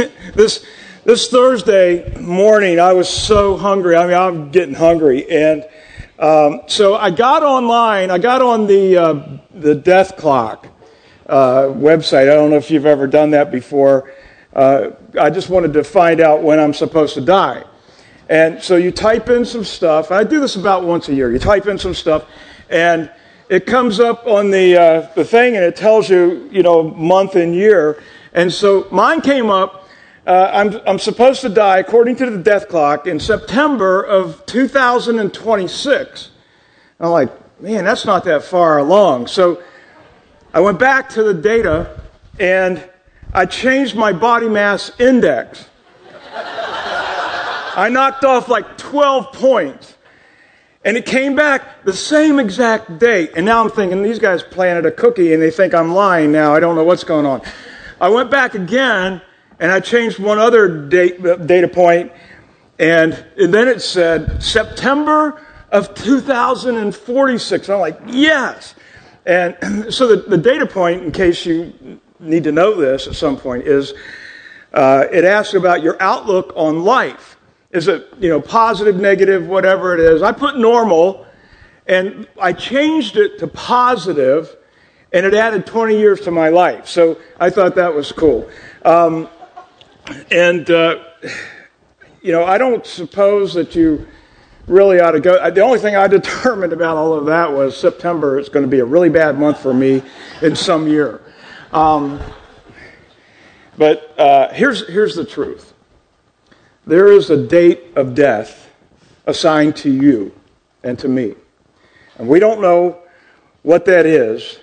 this this Thursday morning, I was so hungry. I mean, I'm getting hungry, and um, so I got online. I got on the uh, the Death Clock uh, website. I don't know if you've ever done that before. Uh, I just wanted to find out when I'm supposed to die, and so you type in some stuff. I do this about once a year. You type in some stuff, and it comes up on the uh, the thing, and it tells you, you know, month and year. And so mine came up uh, I'm, I'm supposed to die, according to the death clock, in September of 2026. I'm like, man, that's not that far along. So I went back to the data and I changed my body mass index. I knocked off like 12 points. And it came back the same exact date. And now I'm thinking, these guys planted a cookie and they think I'm lying now. I don't know what's going on. I went back again and I changed one other date, data point, and, and then it said September of 2046. I'm like, yes. And so the, the data point, in case you need to know this at some point, is uh, it asks about your outlook on life. Is it, you know, positive, negative, whatever it is? I put normal, and I changed it to positive, and it added 20 years to my life. So I thought that was cool. Um, and, uh, you know, I don't suppose that you really ought to go. The only thing I determined about all of that was September is going to be a really bad month for me in some year. Um, but uh, here's, here's the truth there is a date of death assigned to you and to me. And we don't know what that is,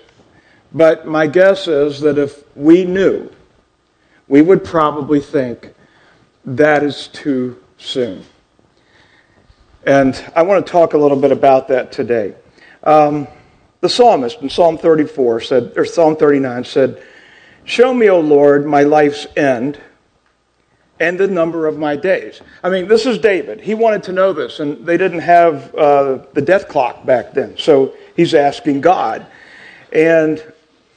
but my guess is that if we knew, we would probably think that is too soon. And I want to talk a little bit about that today. Um, the psalmist in Psalm 34 said, or Psalm 39 said, Show me, O Lord, my life's end and the number of my days. I mean, this is David. He wanted to know this, and they didn't have uh, the death clock back then. So he's asking God. And,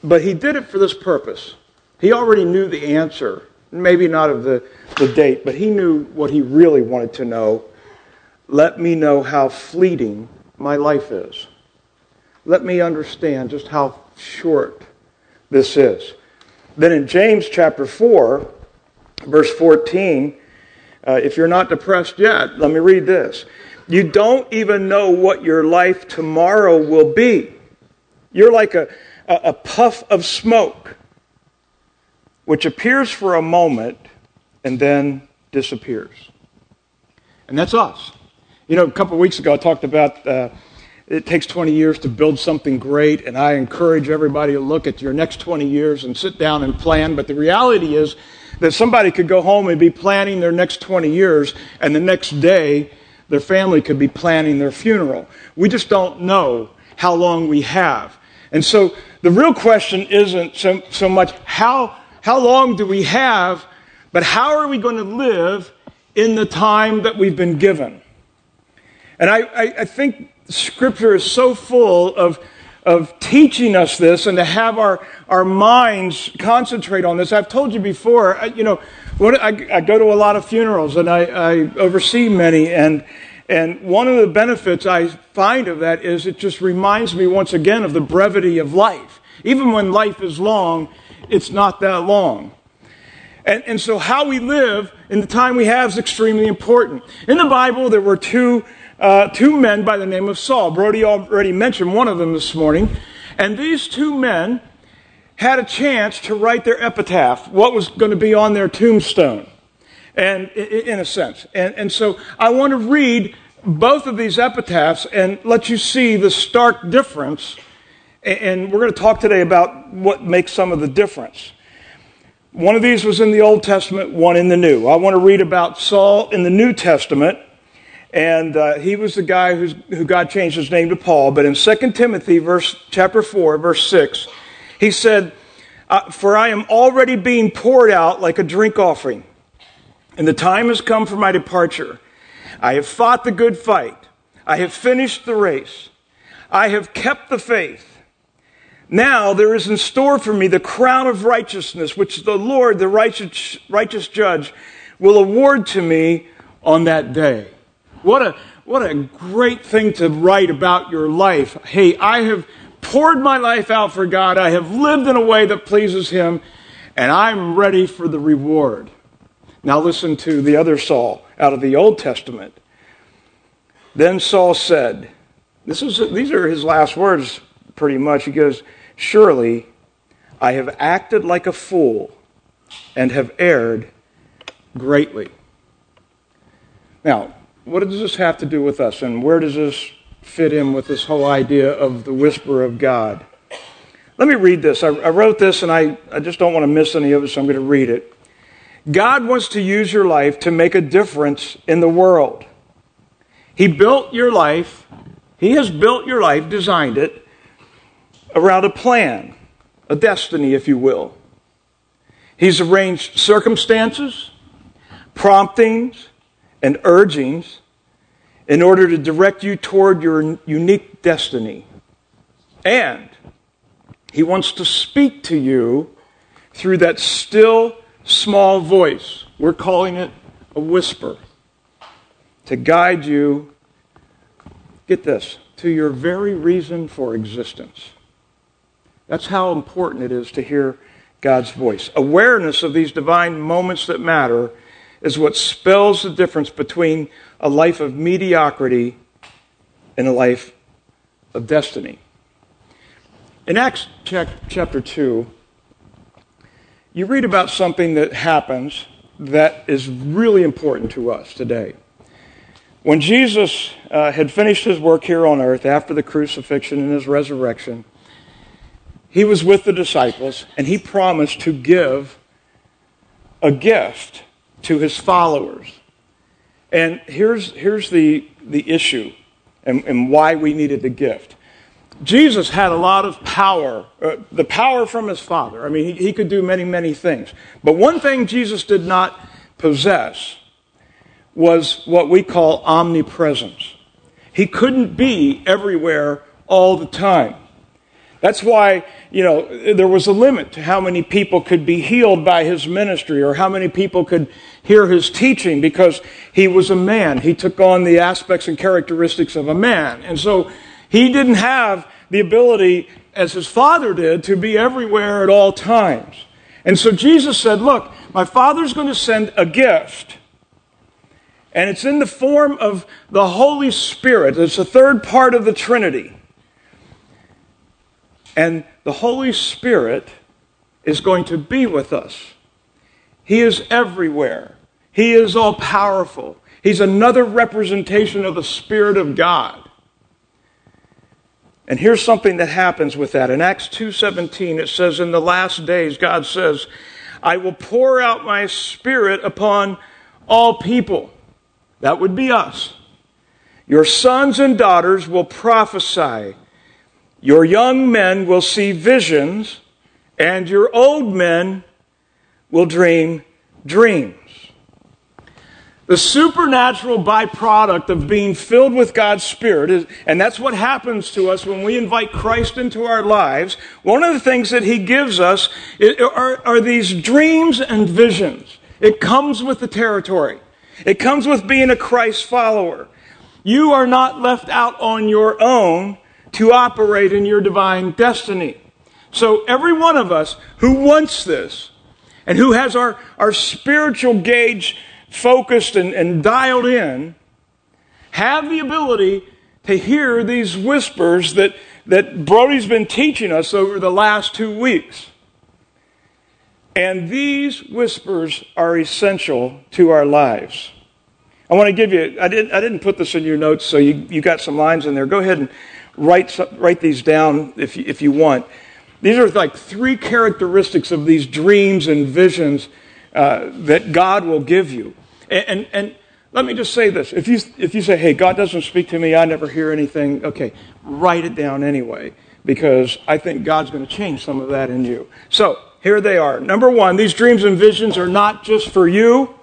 but he did it for this purpose. He already knew the answer, maybe not of the, the date, but he knew what he really wanted to know. Let me know how fleeting my life is. Let me understand just how short this is. Then in James chapter 4, verse 14, uh, if you're not depressed yet, let me read this. You don't even know what your life tomorrow will be. You're like a, a, a puff of smoke which appears for a moment and then disappears. And that's us. You know, a couple of weeks ago, I talked about uh, it takes 20 years to build something great, and I encourage everybody to look at your next 20 years and sit down and plan. But the reality is that somebody could go home and be planning their next 20 years, and the next day, their family could be planning their funeral. We just don't know how long we have. And so the real question isn't so, so much how how long do we have, but how are we going to live in the time that we've been given? And I, I, I think Scripture is so full of, of teaching us this and to have our, our minds concentrate on this. I've told you before, I, you know, what, I, I, go to a lot of funerals and I, I oversee many, and, and one of the benefits I find of that is it just reminds me once again of the brevity of life. Even when life is long, it's not that long. And, and so, how we live in the time we have is extremely important. In the Bible, there were two, uh, two men by the name of Saul. Brody already mentioned one of them this morning. And these two men had a chance to write their epitaph, what was going to be on their tombstone, and in a sense. And, and so, I want to read both of these epitaphs and let you see the stark difference and we're going to talk today about what makes some of the difference. One of these was in the Old Testament, one in the New. I want to read about Saul in the New Testament, and uh, he was the guy who God changed his name to Paul. But in 2 Timothy, verse chapter 4, verse 6, he said, uh, For I am already being poured out like a drink offering, and the time has come for my departure. I have fought the good fight. I have finished the race. I have kept the faith. Now there is in store for me the crown of righteousness, which the Lord, the righteous, righteous judge, will award to me on that day. What a, what a great thing to write about your life. Hey, I have poured my life out for God. I have lived in a way that pleases Him, and I'm ready for the reward. Now listen to the other Saul out of the Old Testament. Then Saul said, this is, These are his last words, pretty much. He goes, Surely I have acted like a fool and have erred greatly. Now, what does this have to do with us, and where does this fit in with this whole idea of the whisper of God? Let me read this. I, I wrote this, and I, I just don't want to miss any of it, so I'm going to read it. God wants to use your life to make a difference in the world. He built your life, He has built your life, designed it, around a plan, a destiny, if you will. He's arranged circumstances, promptings, and urgings in order to direct you toward your unique destiny. And He wants to speak to you through that still small voice. We're calling it a whisper to guide you, get this, to your very reason for existence. That's how important it is to hear God's voice. Awareness of these divine moments that matter is what spells the difference between a life of mediocrity and a life of destiny. In Acts chapter 2, you read about something that happens that is really important to us today. When Jesus uh, had finished his work here on earth after the crucifixion and his resurrection, he was with the disciples and he promised to give a gift to his followers. And here's, here's the, the issue and, and why we needed the gift. Jesus had a lot of power, uh, the power from his Father. I mean, he, he could do many, many things. But one thing Jesus did not possess was what we call omnipresence. He couldn't be everywhere all the time. That's why, you know, there was a limit to how many people could be healed by his ministry or how many people could hear his teaching because he was a man. He took on the aspects and characteristics of a man. And so he didn't have the ability, as his father did, to be everywhere at all times. And so Jesus said, Look, my father's going to send a gift. And it's in the form of the Holy Spirit. It's the third part of the Trinity. And the Holy Spirit is going to be with us. He is everywhere. He is all powerful. He's another representation of the Spirit of God. And here's something that happens with that. In Acts 2:17 it says in the last days God says, "I will pour out my spirit upon all people." That would be us. Your sons and daughters will prophesy. Your young men will see visions, and your old men will dream dreams. The supernatural byproduct of being filled with God's Spirit, is, and that's what happens to us when we invite Christ into our lives. One of the things that He gives us are, are these dreams and visions. It comes with the territory, it comes with being a Christ follower. You are not left out on your own to operate in your divine destiny. So, every one of us who wants this and who has our, our spiritual gauge focused and, and dialed in have the ability to hear these whispers that, that Brody's been teaching us over the last two weeks. And these whispers are essential to our lives. I want to give you, I didn't, I didn't put this in your notes, so you, you got some lines in there. Go ahead and write, write these down if you, if you want. These are like three characteristics of these dreams and visions uh, that God will give you. And, and, and, let me just say this. If you, if you say, hey, God doesn't speak to me, I never hear anything, okay, write it down anyway, because I think God's going to change some of that in you. So, here they are. Number one, these dreams and visions are not just for you,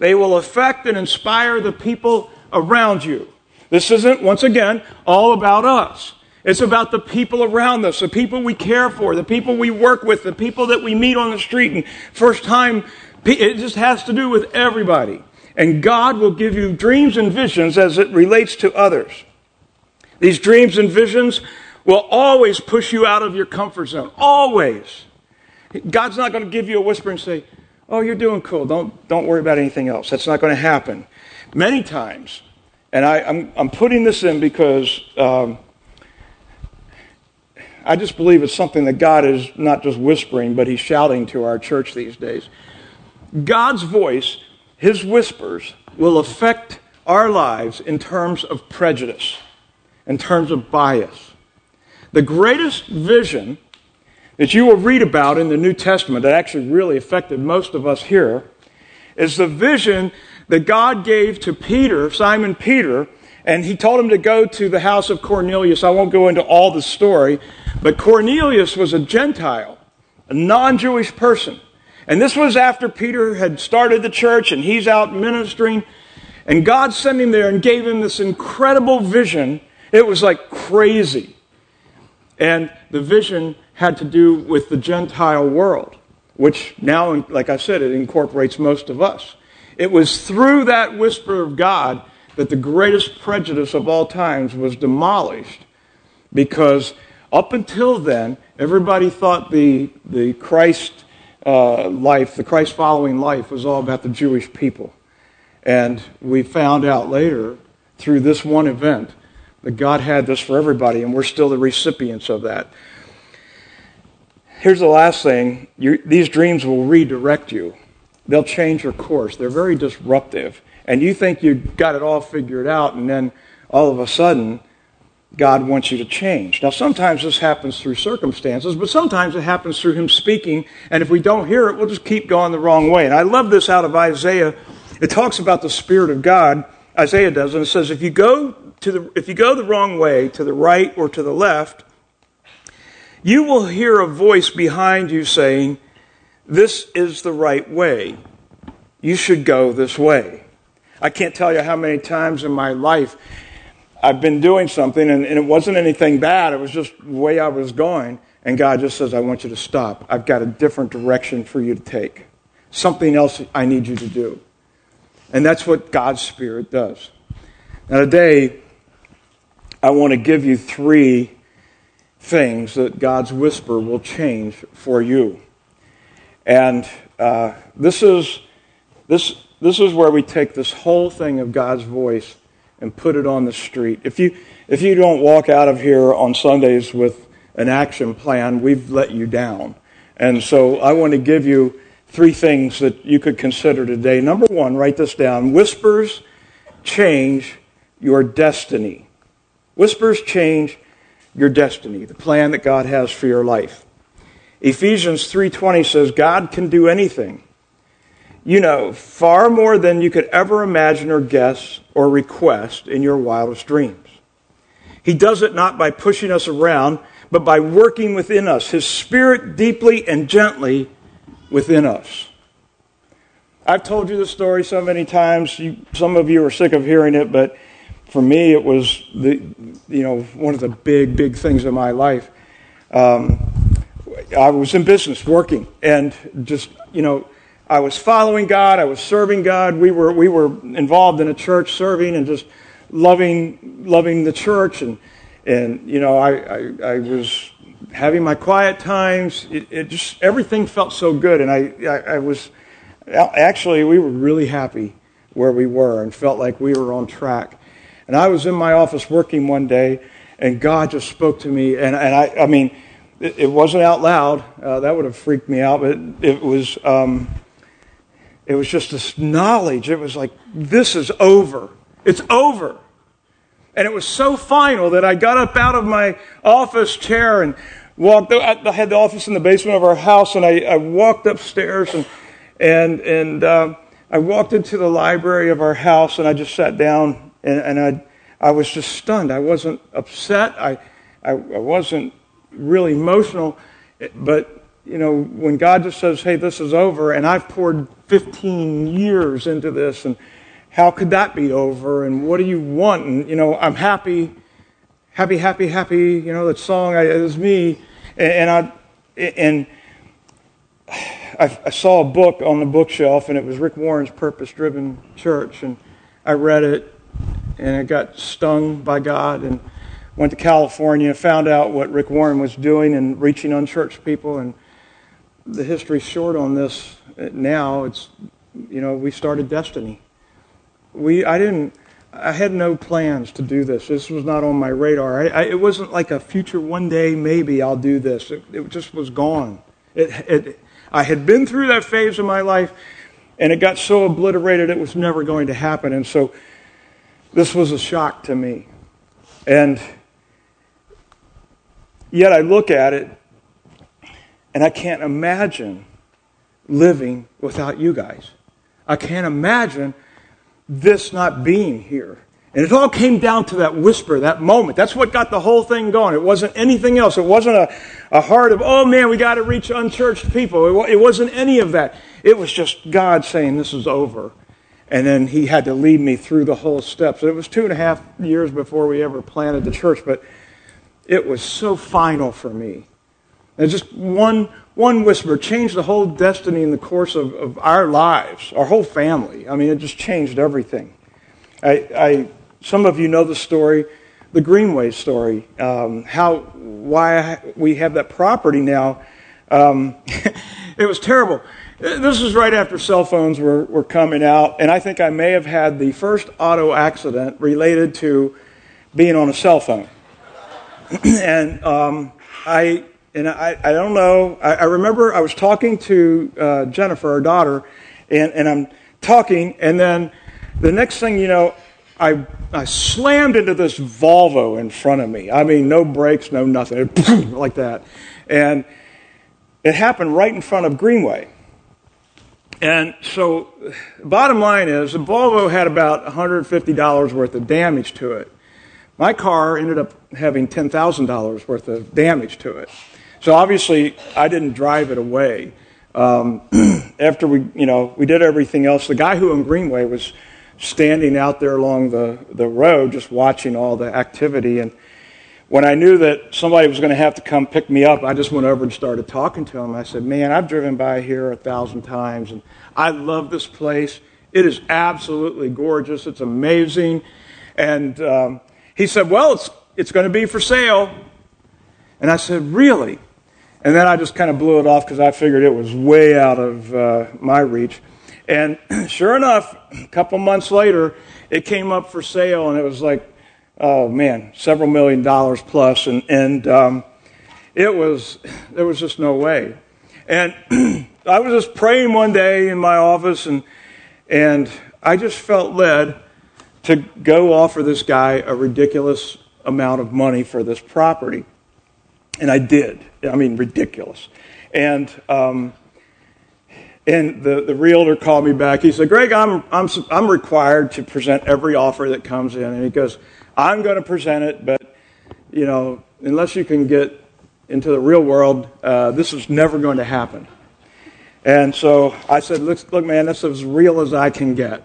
they will affect and inspire the people around you. This isn't, once again, all about us. It's about the people around us, the people we care for, the people we work with, the people that we meet on the street. And first time, it just has to do with everybody. And God will give you dreams and visions as it relates to others. These dreams and visions will always push you out of your comfort zone. Always. God's not going to give you a whisper and say, Oh, you're doing cool. Don't, don't worry about anything else. That's not going to happen. Many times, and I, am I'm, I'm putting this in because um, I just believe it's something that God is not just whispering, but He's shouting to our church these days. God's voice, His whispers, will affect our lives in terms of prejudice, in terms of bias. The greatest vision that you will read about in the New Testament that actually really affected most of us here is the vision that God gave to Peter, Simon Peter, and he told him to go to the house of Cornelius. I won't go into all the story, but Cornelius was a Gentile, a non Jewish person. And this was after Peter had started the church and he's out ministering. And God sent him there and gave him this incredible vision. It was like crazy. And the vision had to do with the Gentile world, which now, like I said, it incorporates most of us. It was through that whisper of God that the greatest prejudice of all times was demolished because up until then, everybody thought the, the Christ uh, life, the Christ following life, was all about the Jewish people. And we found out later through this one event that God had this for everybody, and we're still the recipients of that. Here's the last thing you, these dreams will redirect you, they'll change your course. They're very disruptive. And you think you've got it all figured out, and then all of a sudden, God wants you to change. Now, sometimes this happens through circumstances, but sometimes it happens through Him speaking, and if we don't hear it, we'll just keep going the wrong way. And I love this out of Isaiah. It talks about the Spirit of God. Isaiah does, and it says, if you go to the, if you go the wrong way, to the right or to the left, you will hear a voice behind you saying, This is the right way. You should go this way. I can't tell you how many times in my life I've been doing something and, and, it wasn't anything bad. It was just the way I was going. And God just says, I want you to stop. I've got a different direction for you to take. Something else I need you to do. And that's what God's Spirit does. Now, today, I want to give you three things that God's whisper will change for you. And uh, this, is, this, this is where we take this whole thing of God's voice and put it on the street. If you, if you don't walk out of here on Sundays with an action plan, we've let you down. And so I want to give you three things that you could consider today. Number one, write this down whispers change your destiny. Whispers change your destiny, the plan that God has for your life. Ephesians 3:20 says God can do anything. You know, far more than you could ever imagine or guess or request in your wildest dreams. He does it not by pushing us around, but by working within us, his spirit deeply and gently within us. I've told you the story so many times. You, some of you are sick of hearing it, but for me, it was the, you know, one of the big, big things in my life. Um, I was in business working and just, you know, I was following God. I was serving God. We were, we were involved in a church serving and just loving, loving the church. And, and you know, I, I, I was having my quiet times. It, it, just, everything felt so good. And I, I, I was, actually, we were really happy where we were and felt like we were on track. And I was in my office working one day, and God just spoke to me. And, and I, I mean, it, it wasn't out loud. Uh, that would have freaked me out. But it was, um, it was just this knowledge. It was like, this is over. It's over. And it was so final that I got up out of my office chair and walked. I had the office in the basement of our house, and I, I walked upstairs and and and um, I walked into the library of our house, and I just sat down and, and I, I was just stunned. I wasn't upset. I, I, I wasn't really emotional. But, you know, when God just says, hey, this is over, and I've poured 15 years into this, and how could that be over? And what do you want? And, you know, I'm happy, happy, happy, happy, you know, that song, I, it was me. And, I, and I, saw a book on the bookshelf, and it was Rick Warren's Purpose Driven Church. And I read it, and it got stung by God, and went to California, found out what Rick Warren was doing and reaching unchurched people. And the history's short on this now. It's, you know, we started Destiny. We, I didn't, I had no plans to do this. This was not on my radar. I, I, it wasn't like a future one day, maybe I'll do this. It, it just was gone. It, it, I had been through that phase of my life, and it got so obliterated it was never going to happen. And so this was a shock to me. And yet I look at it, and I can't imagine living without you guys. I can't imagine this not being here. And it all came down to that whisper, that moment. That's what got the whole thing going. It wasn't anything else. It wasn't a, a heart of, oh man, we got to reach unchurched people. It, it wasn't any of that. It was just God saying, this is over. And then He had to lead me through the whole steps. It was two and a half years before we ever planted the church, but it was so final for me. And just one one whisper changed the whole destiny in the course of, of our lives, our whole family. I mean, it just changed everything. I, I some of you know the story, the Greenway story, um, how why we have that property now. Um, it was terrible. This was right after cell phones were, were coming out, and I think I may have had the first auto accident related to being on a cell phone. and um, I and I, I don't know. I, remember I was talking to uh, Jennifer, our daughter, and, I'm talking, and then the next thing you know, I slammed into this Volvo in front of me. I mean, no brakes, no nothing, like that. And it happened right in front of Greenway. And so, bottom line is, the Volvo had about $150 worth of damage to it. My car ended up having $10,000 worth of damage to it. So obviously, I didn't drive it away. Um, after we, you know, we did everything else, the guy who in Greenway was standing out there along the, the road just watching all the activity. And when I knew that somebody was going to have to come pick me up, I just went over and started talking to him. I said, Man, I've driven by here a thousand times, and I love this place. It is absolutely gorgeous. It's amazing. And um, he said, Well, it's, it's going to be for sale. And I said, Really? And then I just kind of blew it off because I figured it was way out of uh, my reach. And sure enough, a couple months later, it came up for sale, and it was like, oh man, several million dollars plus, and and um, it was there was just no way. And I was just praying one day in my office, and and I just felt led to go offer this guy a ridiculous amount of money for this property. And I did. I mean, ridiculous. And, um, and the, the realtor called me back. He said, Greg, I'm, I'm, I'm required to present every offer that comes in. And he goes, I'm going to present it, but, you know, unless you can get into the real world, uh, this is never going to happen. And so I said, look, look man, that's as real as I can get.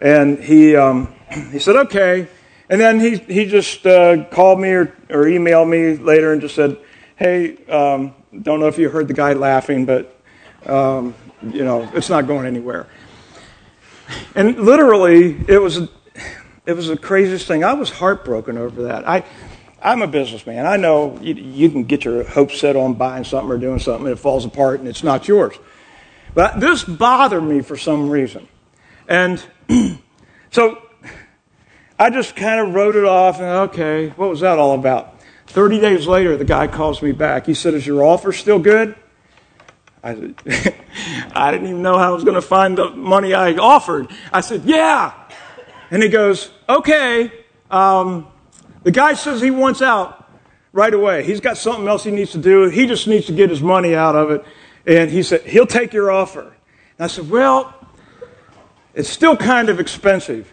And he, um, he said, okay. And then he, he just uh, called me or, or emailed me later and just said, hey, um, don't know if you heard the guy laughing, but, um, you know, it's not going anywhere. And literally, it was, it was the craziest thing. I was heartbroken over that. I, I'm a businessman. I know you, you can get your hopes set on buying something or doing something, and it falls apart and it's not yours. But this bothered me for some reason. And so I just kind of wrote it off and, okay, what was that all about? 30 days later, the guy calls me back. He said, Is your offer still good? I said, I didn't even know how I was going to find the money I offered. I said, Yeah. And he goes, Okay. Um, the guy says he wants out right away. He's got something else he needs to do. He just needs to get his money out of it. And he said, He'll take your offer. And I said, Well, it's still kind of expensive.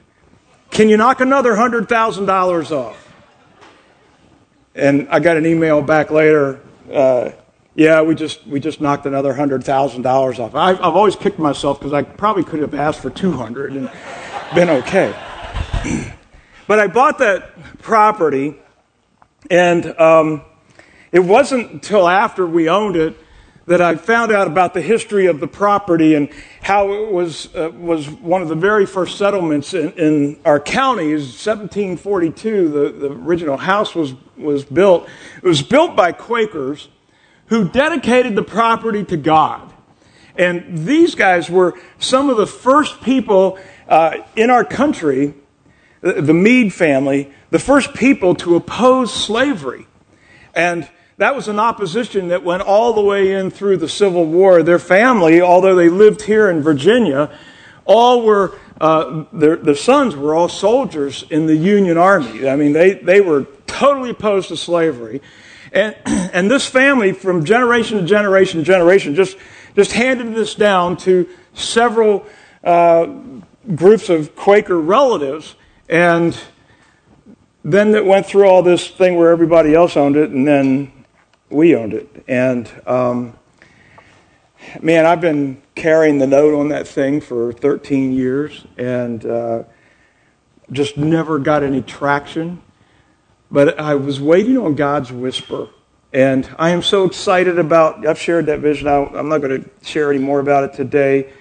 Can you knock another $100,000 off? And I got an email back later. Uh, yeah, we just we just knocked another hundred thousand dollars off. I've, I've always kicked myself because I probably could have asked for two hundred and been okay. but I bought that property, And um, it wasn't until after we owned it that I found out about the history of the property and how it was, uh, was one of the very first settlements in, in our county. 1742, the, the original house was, was built. It was built by Quakers who dedicated the property to God. And these guys were some of the first people uh, in our country, the Meade family, the first people to oppose slavery. And that was an opposition that went all the way in through the Civil War. Their family, although they lived here in Virginia, all were, uh, their, their sons were all soldiers in the Union Army. I mean, they, they were totally opposed to slavery. And, and this family, from generation to generation to generation, just, just handed this down to several uh, groups of Quaker relatives. And then it went through all this thing where everybody else owned it, and then we owned it. And um, man, I've been carrying the note on that thing for 13 years and uh, just never got any traction. But I was waiting on God's whisper. And I am so excited about, I've shared that vision. I'm not going to share any more about it today.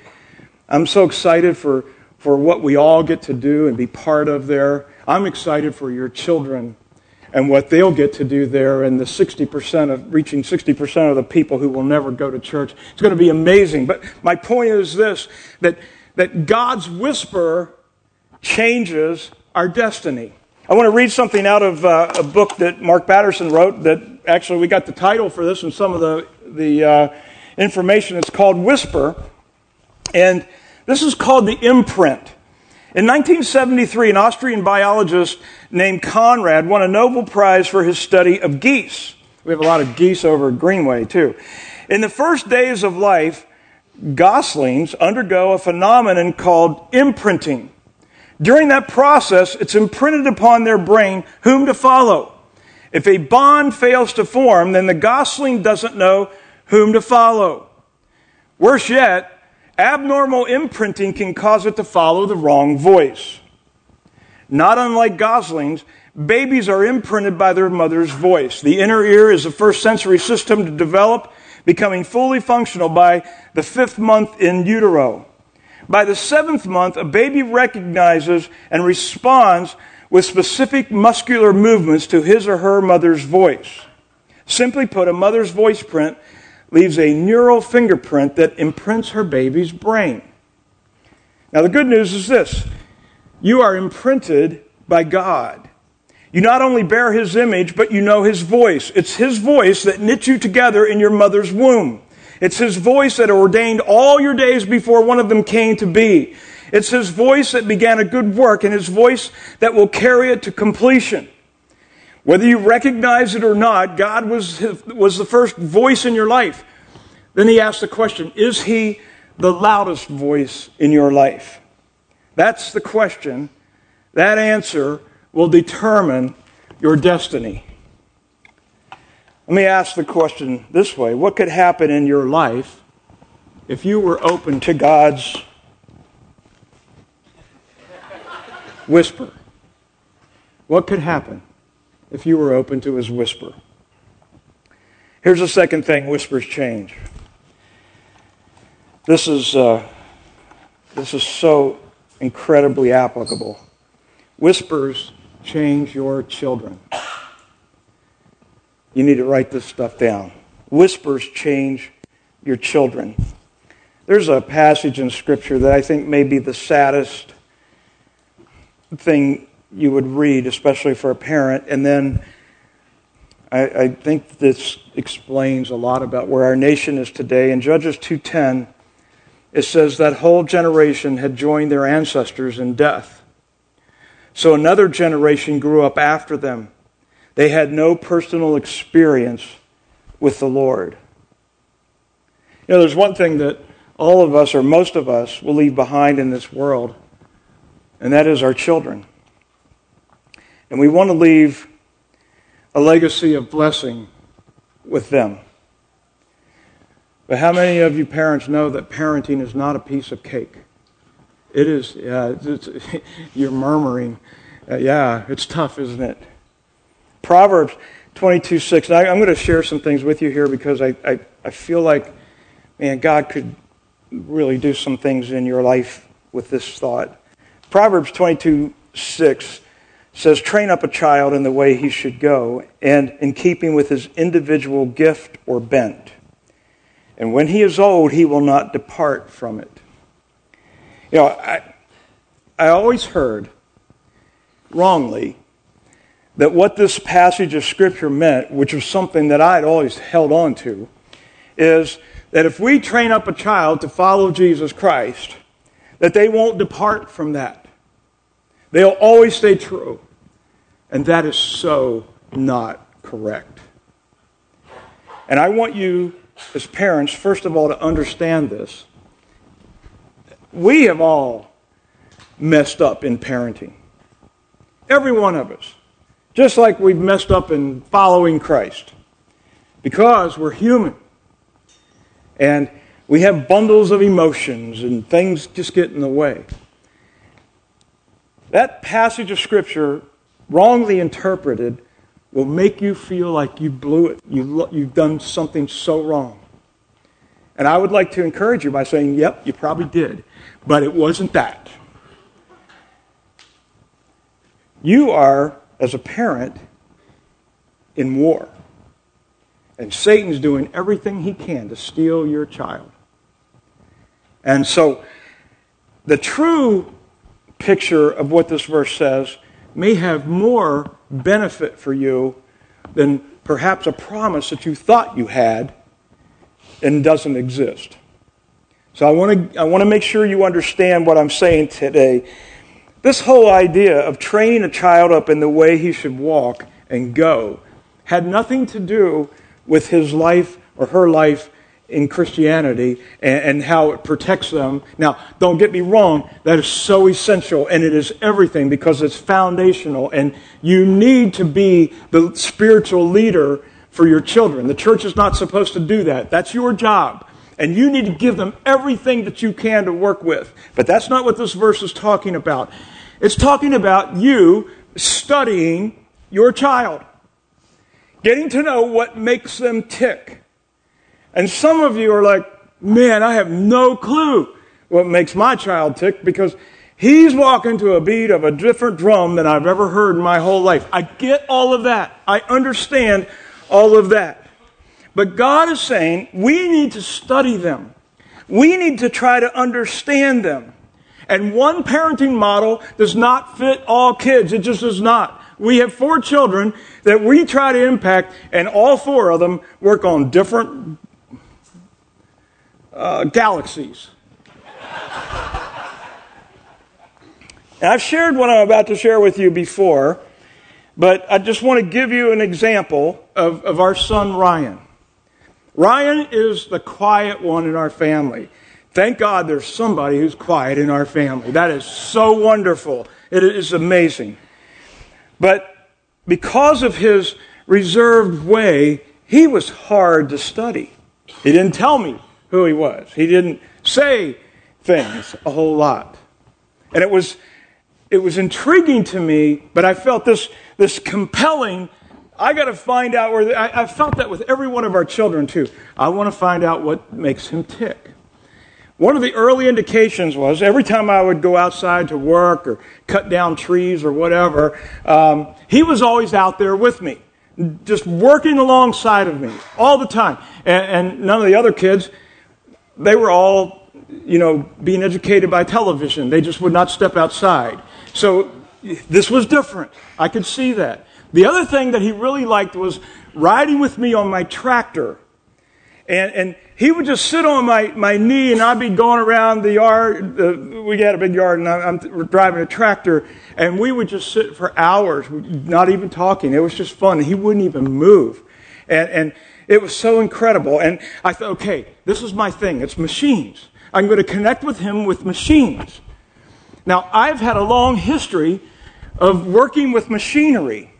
I'm so excited for, for what we all get to do and be part of there. I'm excited for your children and what they'll get to do there and the 60% of reaching 60% of the people who will never go to church. It's going to be amazing. But my point is this that, that God's whisper changes our destiny. I want to read something out of uh, a book that Mark Batterson wrote that actually we got the title for this and some of the, the uh, information. It's called Whisper. And this is called the imprint. In 1973, an Austrian biologist named Konrad won a Nobel Prize for his study of geese. We have a lot of geese over Greenway, too. In the first days of life, goslings undergo a phenomenon called imprinting. During that process, it's imprinted upon their brain whom to follow. If a bond fails to form, then the gosling doesn't know whom to follow. Worse yet, Abnormal imprinting can cause it to follow the wrong voice. Not unlike goslings, babies are imprinted by their mother's voice. The inner ear is the first sensory system to develop, becoming fully functional by the fifth month in utero. By the seventh month, a baby recognizes and responds with specific muscular movements to his or her mother's voice. Simply put, a mother's voice print leaves a neural fingerprint that imprints her baby's brain. Now, the good news is this you are imprinted by God. You not only bear his image, but you know his voice. It's his voice that knit you together in your mother's womb. It's his voice that ordained all your days before one of them came to be. It's his voice that began a good work and his voice that will carry it to completion. Whether you recognize it or not, God was, was the first voice in your life. Then he asked the question Is he the loudest voice in your life? That's the question. That answer will determine your destiny. Let me ask the question this way What could happen in your life if you were open to God's whisper? What could happen? If you were open to his whisper. Here's the second thing whispers change. This is, uh, this is so incredibly applicable. Whispers change your children. You need to write this stuff down. Whispers change your children. There's a passage in Scripture that I think may be the saddest thing you would read, especially for a parent. And then I, I think this explains a lot about where our nation is today. In Judges 2.10, it says that whole generation had joined their ancestors in death. So another generation grew up after them. They had no personal experience with the Lord. You know, there's one thing that all of us, or most of us, will leave behind in this world, and that is our children. And we want to leave a legacy of blessing with them. But how many of you parents know that parenting is not a piece of cake? It is, yeah, it's, you're murmuring. Uh, yeah, it's tough, isn't it? Proverbs 22 6. I, am going to share some things with you here because I, I, I feel like, man, God could really do some things in your life with this thought. Proverbs 22 6 says, Train up a child in the way he should go, and in keeping with his individual gift or bent. And when he is old, he will not depart from it. You know, I, I always heard wrongly that what this passage of Scripture meant, which was something that I had always held on to, is that if we train up a child to follow Jesus Christ, that they won't depart from that. They'll always stay true. And that is so not correct. And I want you, as parents, first of all, to understand this. We have all messed up in parenting. Every one of us. Just like we've messed up in following Christ. Because we're human. And we have bundles of emotions and things just get in the way. That passage of Scripture, wrongly interpreted, will make you feel like you blew it. You, you've done something so wrong. And I would like to encourage you by saying, yep, you probably did. But it wasn't that. You are, as a parent, in war. And Satan's doing everything he can to steal your child. And so, the true picture of what this verse says may have more benefit for you than perhaps a promise that you thought you had and doesn't exist. So I want to I want to make sure you understand what I'm saying today. This whole idea of training a child up in the way he should walk and go had nothing to do with his life or her life in Christianity and, and, how it protects them. Now, don't get me wrong, that is so essential and it is everything because it's foundational and you need to be the spiritual leader for your children. The church is not supposed to do that. That's your job. And you need to give them everything that you can to work with. But that's not what this verse is talking about. It's talking about you studying your child, getting to know what makes them tick and some of you are like, man, I have no clue what makes my child tick because he's walking to a beat of a different drum than I've ever heard in my whole life. I get all of that. I understand all of that. But God is saying we need to study them. We need to try to understand them. And one parenting model does not fit all kids. It just does not. We have four children that we try to impact, and all four of them work on different uh, galaxies. and I've shared what I'm about to share with you before, but I just want to give you an example of, of our son Ryan. Ryan is the quiet one in our family. Thank God there's somebody who's quiet in our family. That is so wonderful. It is amazing. But because of his reserved way, he was hard to study. He didn't tell me who he was. He didn't say things a whole lot. And it was, it was intriguing to me, but I felt this, this compelling, I got to find out where, the, I, I felt that with every one of our children too. I want to find out what makes him tick. One of the early indications was every time I would go outside to work or cut down trees or whatever, um, he was always out there with me, just working alongside of me all the time. And, and none of the other kids they were all, you know, being educated by television. They just would not step outside. So this was different. I could see that. The other thing that he really liked was riding with me on my tractor. And, and he would just sit on my, my knee and I'd be going around the yard. Uh, we had a big yard and I'm driving a tractor and we would just sit for hours, not even talking. It was just fun. He wouldn't even move. And, and it was so incredible. And I thought, okay, this is my thing. It's machines. I'm going to connect with him with machines. Now, I've had a long history of working with machinery.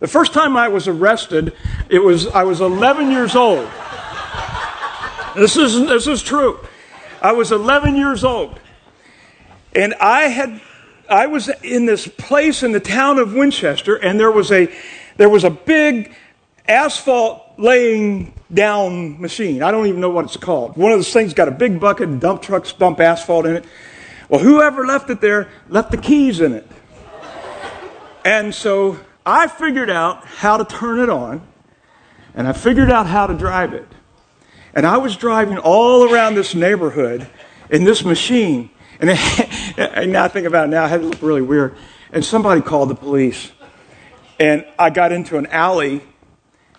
The first time I was arrested, it was I was 11 years old. This is this is true. I was 11 years old. And I had I was in this place in the town of Winchester and there was a there was a big asphalt laying down machine. I don't even know what it's called. One of those things got a big bucket and dump trucks dump asphalt in it. Well, whoever left it there left the keys in it. And so I figured out how to turn it on, and I figured out how to drive it. And I was driving all around this neighborhood in this machine. And, it, and now I think about it now, it had to look really weird. And somebody called the police. And I got into an alley,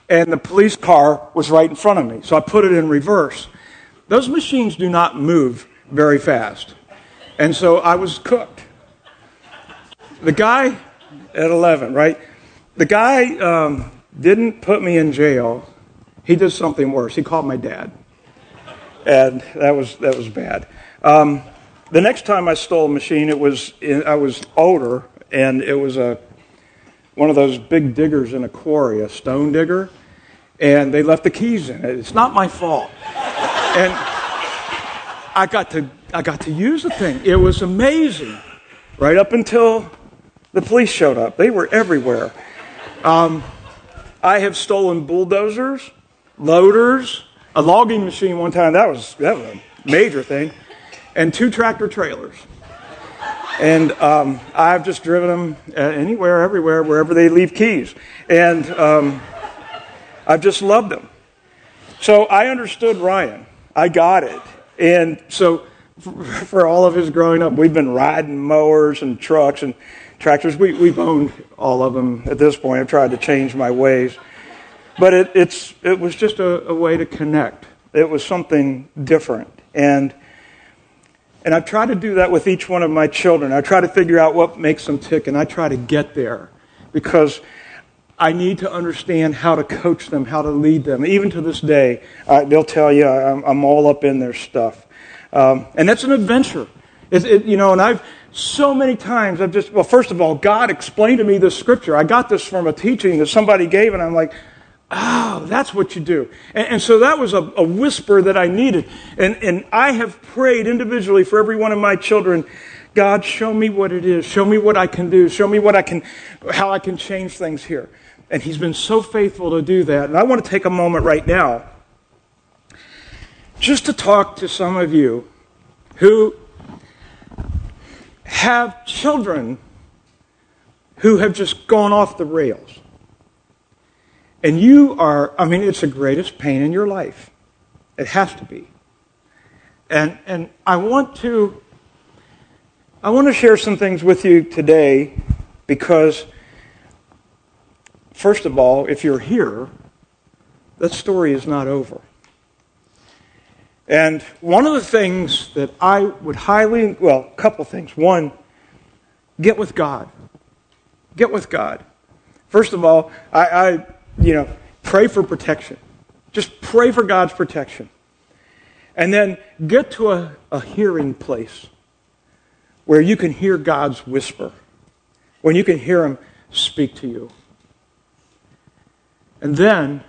and the police car was right in front of me. So I put it in reverse. Those machines do not move very fast. And so I was cooked. The guy at 11, right? The guy um, didn't put me in jail. He did something worse. He called my dad. And that was, that was bad. Um, the next time I stole a machine, it was I was older, and it was a one of those big diggers in a quarry, a stone digger, and they left the keys in it. It's not my fault. and I got to I got to use the thing. It was amazing, right up until the police showed up. They were everywhere. Um, I have stolen bulldozers, loaders, a logging machine one time. That was that was a major thing, and two tractor trailers. And um, I've just driven them uh, anywhere, everywhere, wherever they leave keys. And um, I've just loved them. So I understood Ryan. I got it. And so for all of his growing up, we've been riding mowers and trucks and tractors. We, we've owned all of them at this point. I've tried to change my ways. But it, it's, it was just a, a way to connect. It was something different. And and I try to do that with each one of my children. I try to figure out what makes them tick, and I try to get there because I need to understand how to coach them, how to lead them. Even to this day, uh, they'll tell you I'm, I'm, all up in their stuff. Um, and that's an adventure. It, it, you know, and I've so many times, I've just, well, first of all, God explained to me this scripture. I got this from a teaching that somebody gave, and I'm like, Oh, that's what you do. And, and so that was a, a, whisper that I needed. And, and I have prayed individually for every one of my children God, show me what it is. Show me what I can do. Show me what I can, how I can change things here. And He's been so faithful to do that. And I want to take a moment right now just to talk to some of you who have children who have just gone off the rails. And you are, I mean, it's the greatest pain in your life. It has to be. And, and I want to, I want to share some things with you today because, first of all, if you're here, that story is not over. And one of the things that I would highly, well, a couple things. One, get with God. Get with God. First of all, I, I you know, pray for protection. Just pray for God's protection. And then get to a, a hearing place where you can hear God's whisper, when you can hear Him speak to you. And then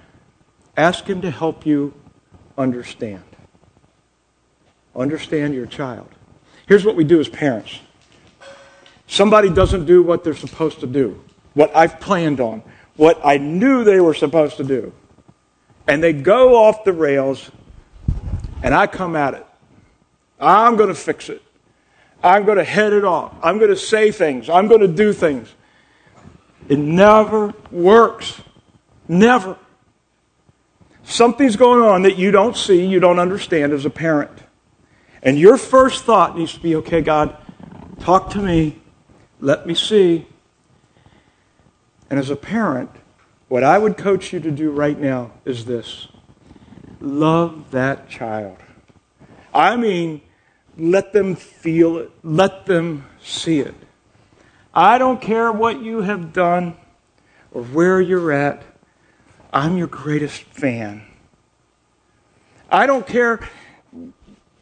ask Him to help you understand. Understand your child. Here's what we do as parents somebody doesn't do what they're supposed to do, what I've planned on, what I knew they were supposed to do. And they go off the rails, and I come at it. I'm going to fix it. I'm going to head it off. I'm going to say things. I'm going to do things. It never works. Never. Something's going on that you don't see, you don't understand as a parent. And your first thought needs to be okay, God, talk to me. Let me see. And as a parent, what I would coach you to do right now is this love that child. I mean, let them feel it, let them see it. I don't care what you have done or where you're at, I'm your greatest fan. I don't care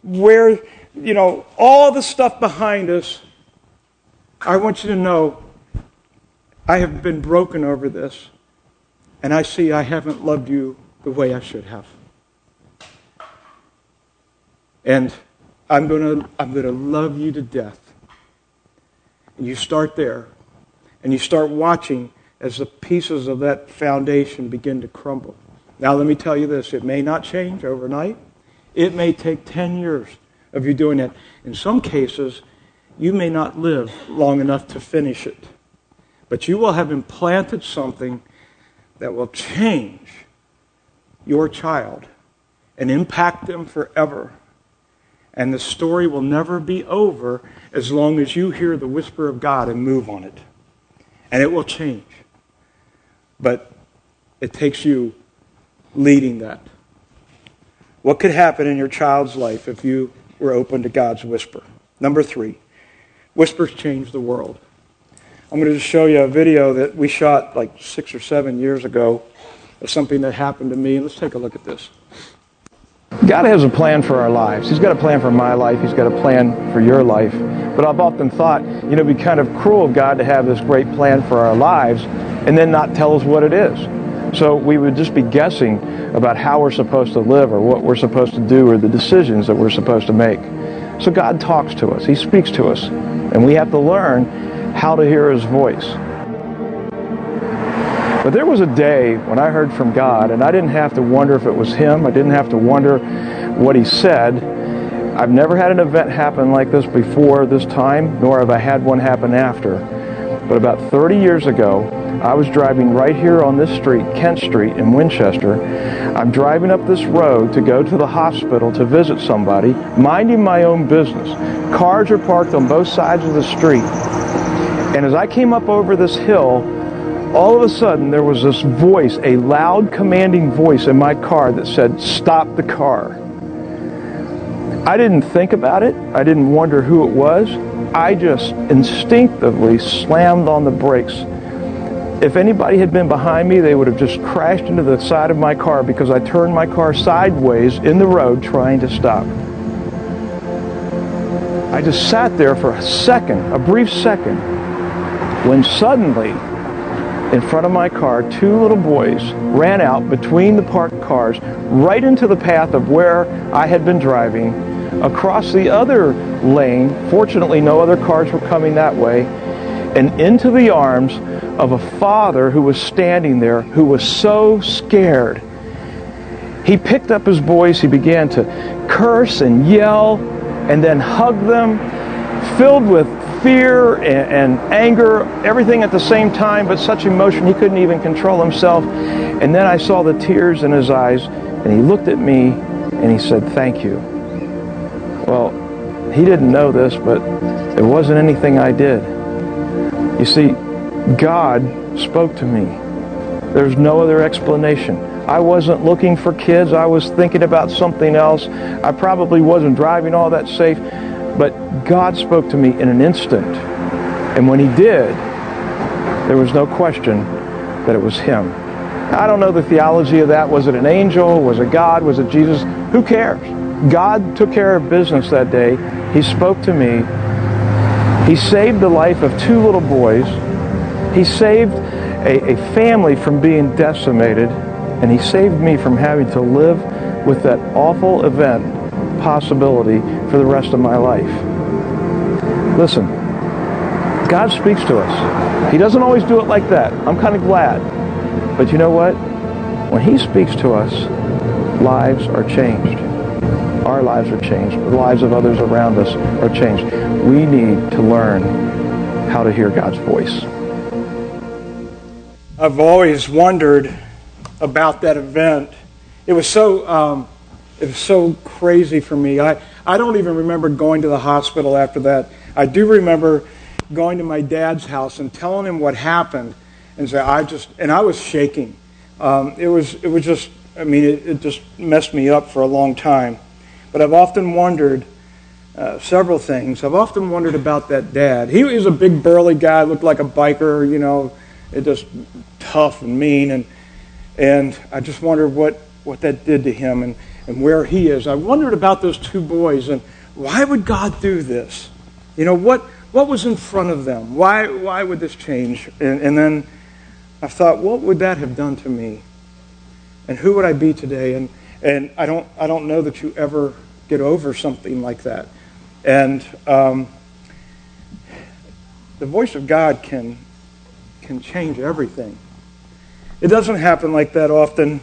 where, you know, all the stuff behind us. I want you to know I have been broken over this, and I see I haven't loved you the way I should have. And I'm going to I'm going to love you to death. And you start there, and you start watching as the pieces of that foundation begin to crumble. Now, let me tell you this it may not change overnight, it may take 10 years of you doing it. In some cases, you may not live long enough to finish it. But you will have implanted something that will change your child and impact them forever. And the story will never be over as long as you hear the whisper of God and move on it. And it will change. But it takes you leading that. What could happen in your child's life if you were open to God's whisper? Number three, whispers change the world. I'm going to just show you a video that we shot like six or seven years ago of something that happened to me. Let's take a look at this. God has a plan for our lives. He's got a plan for my life. He's got a plan for your life. But I've often thought, you know, it'd be kind of cruel of God to have this great plan for our lives and then not tell us what it is. So we would just be guessing about how we're supposed to live or what we're supposed to do or the decisions that we're supposed to make. So God talks to us. He speaks to us. And we have to learn how to hear His voice. But there was a day when I heard from God, and I didn't have to wonder if it was Him. I didn't have to wonder what He said. I've never had an event happen like this before this time, nor have I had one happen after. But about 30 years ago, I was driving right here on this street, Kent Street in Winchester. I'm driving up this road to go to the hospital to visit somebody, minding my own business. Cars are parked on both sides of the street. And as I came up over this hill, all of a sudden there was this voice, a loud commanding voice in my car that said, Stop the car. I didn't think about it. I didn't wonder who it was. I just instinctively slammed on the brakes. If anybody had been behind me, they would have just crashed into the side of my car because I turned my car sideways in the road trying to stop. I just sat there for a second, a brief second, when suddenly in front of my car, two little boys ran out between the parked cars right into the path of where I had been driving, across the other lane. Fortunately, no other cars were coming that way, and into the arms of a father who was standing there who was so scared. He picked up his boys, he began to curse and yell, and then hug them, filled with fear and, and, anger, everything at the same time, but such emotion he couldn't even control himself. And then I saw the tears in his eyes, and he looked at me and he said, Thank you. Well, he didn't know this, but it wasn't anything I did. You see, God spoke to me. There's no other explanation. I wasn't looking for kids. I was thinking about something else. I probably wasn't driving all that safe. But God spoke to me in an instant. And when He did, there was no question that it was Him. I don't know the theology of that. Was it an angel? Was it God? Was it Jesus? Who cares? God took care of business that day. He spoke to me. He saved the life of two little boys. He saved a, a family from being decimated. And He saved me from having to live with that awful event possibility for the rest of my life. Listen, God speaks to us. He doesn't always do it like that. I'm kind of glad. But you know what? When He speaks to us, lives are changed. Our lives are changed. The lives of others around us are changed. We need to learn how to hear God's voice. I've always wondered about that event. It was so um, it was so crazy for me. I, I don't even remember going to the hospital after that. I do remember going to my dad's house and telling him what happened and say I just and I was shaking. Um, it was it was just I mean it, it, just messed me up for a long time. But I've often wondered uh, several things. I've often wondered about that dad. He was a big burly guy, looked like a biker, you know, just tough and mean and and I just wondered what what that did to him and and where he is. I wondered about those two boys and why would God do this? You know, what, what was in front of them? Why, why would this change? And, and then I thought, what would that have done to me? And who would I be today? And, and I, don't, I don't know that you ever get over something like that. And um, the voice of God can, can change everything. It doesn't happen like that often,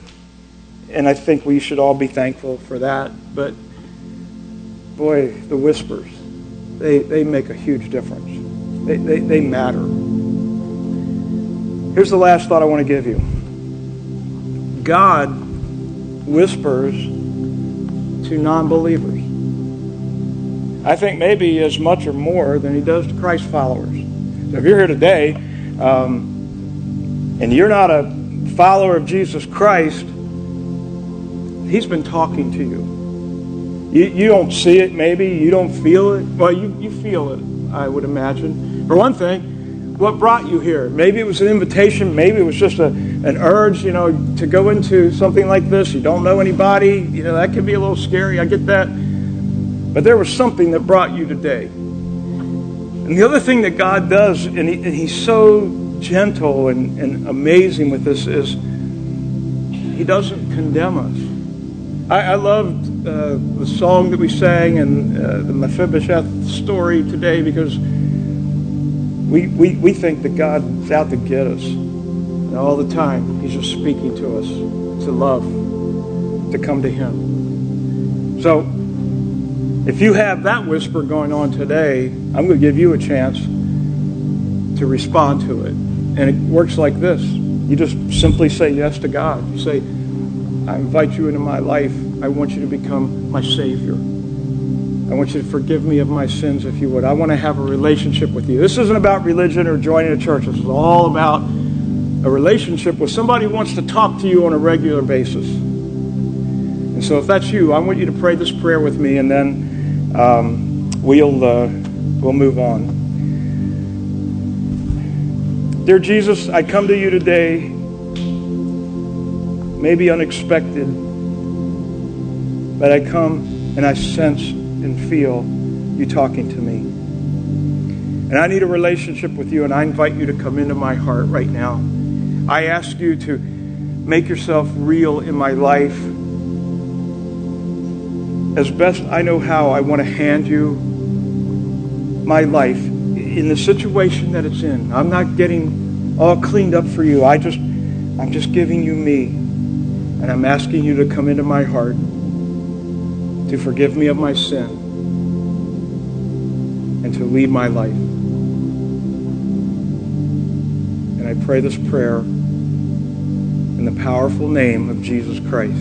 and I think we should all be thankful for that. But boy, the whispers, they, they make a huge difference. They, they, they matter. Here's the last thought I want to give you God whispers to non believers. I think maybe as much or more than he does to Christ followers. So if you're here today um, and you're not a follower of Jesus Christ, he's been talking to you. you. You don't see it, maybe. You don't feel it. Well, you, you feel it, I would imagine. For one thing, what brought you here? Maybe it was an invitation. Maybe it was just a, an urge, you know, to go into something like this. You don't know anybody. You know, that can be a little scary. I get that. But there was something that brought you today. And the other thing that God does, and, he, and He's so gentle and, and amazing with this, is He doesn't condemn us. I, I loved uh, the song that we sang and uh, the Mephibosheth story today because we, we, we think that God's out to get us. And all the time, He's just speaking to us to love, to come to Him. So, if you have that whisper going on today, I'm going to give you a chance to respond to it. And it works like this you just simply say yes to God. You say, I invite you into my life. I want you to become my Savior. I want you to forgive me of my sins if you would. I want to have a relationship with you. This isn't about religion or joining a church. This is all about a relationship with somebody who wants to talk to you on a regular basis. And so if that's you, I want you to pray this prayer with me and then um, we'll, uh, we'll move on. Dear Jesus, I come to you today, maybe unexpected, but I come and I sense and feel you talking to me. And I need a relationship with you, and I invite you to come into my heart right now. I ask you to make yourself real in my life as best I know how, I want to hand you my life in the situation that it's in. I'm not getting all cleaned up for you. I just, I'm just giving you me. And I'm asking you to come into my heart to forgive me of my sin and to lead my life. I pray this prayer in the powerful name of Jesus Christ.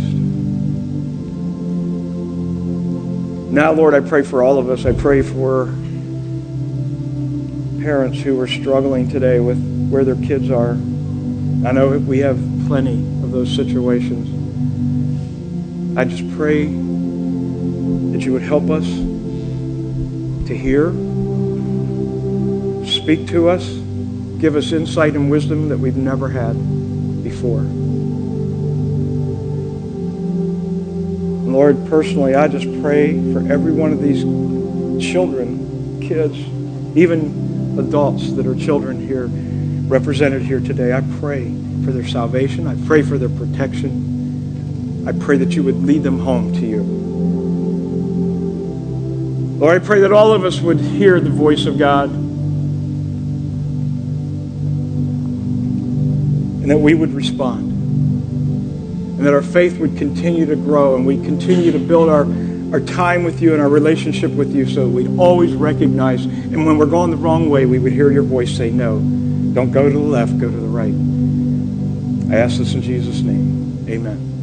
Now, Lord, I pray for all of us. I pray for parents who are struggling today with where their kids are. I know we have plenty of those situations. I just pray that you would help us to hear, speak to us, give us insight and wisdom that we've never had before. Lord, personally, I just pray for every one of these children, kids, even adults that are children here, represented here today. I pray for their salvation. I pray for their protection. I pray that you would lead them home to you. Lord, I pray that all of us would hear the voice of God and that we would respond and that our faith would continue to grow and we'd continue to build our, our time with you and our relationship with you so that we'd always recognize, and when we're going the wrong way, we would hear your voice say, No, don't go to the left, go to the right. I ask this in Jesus' name. Amen.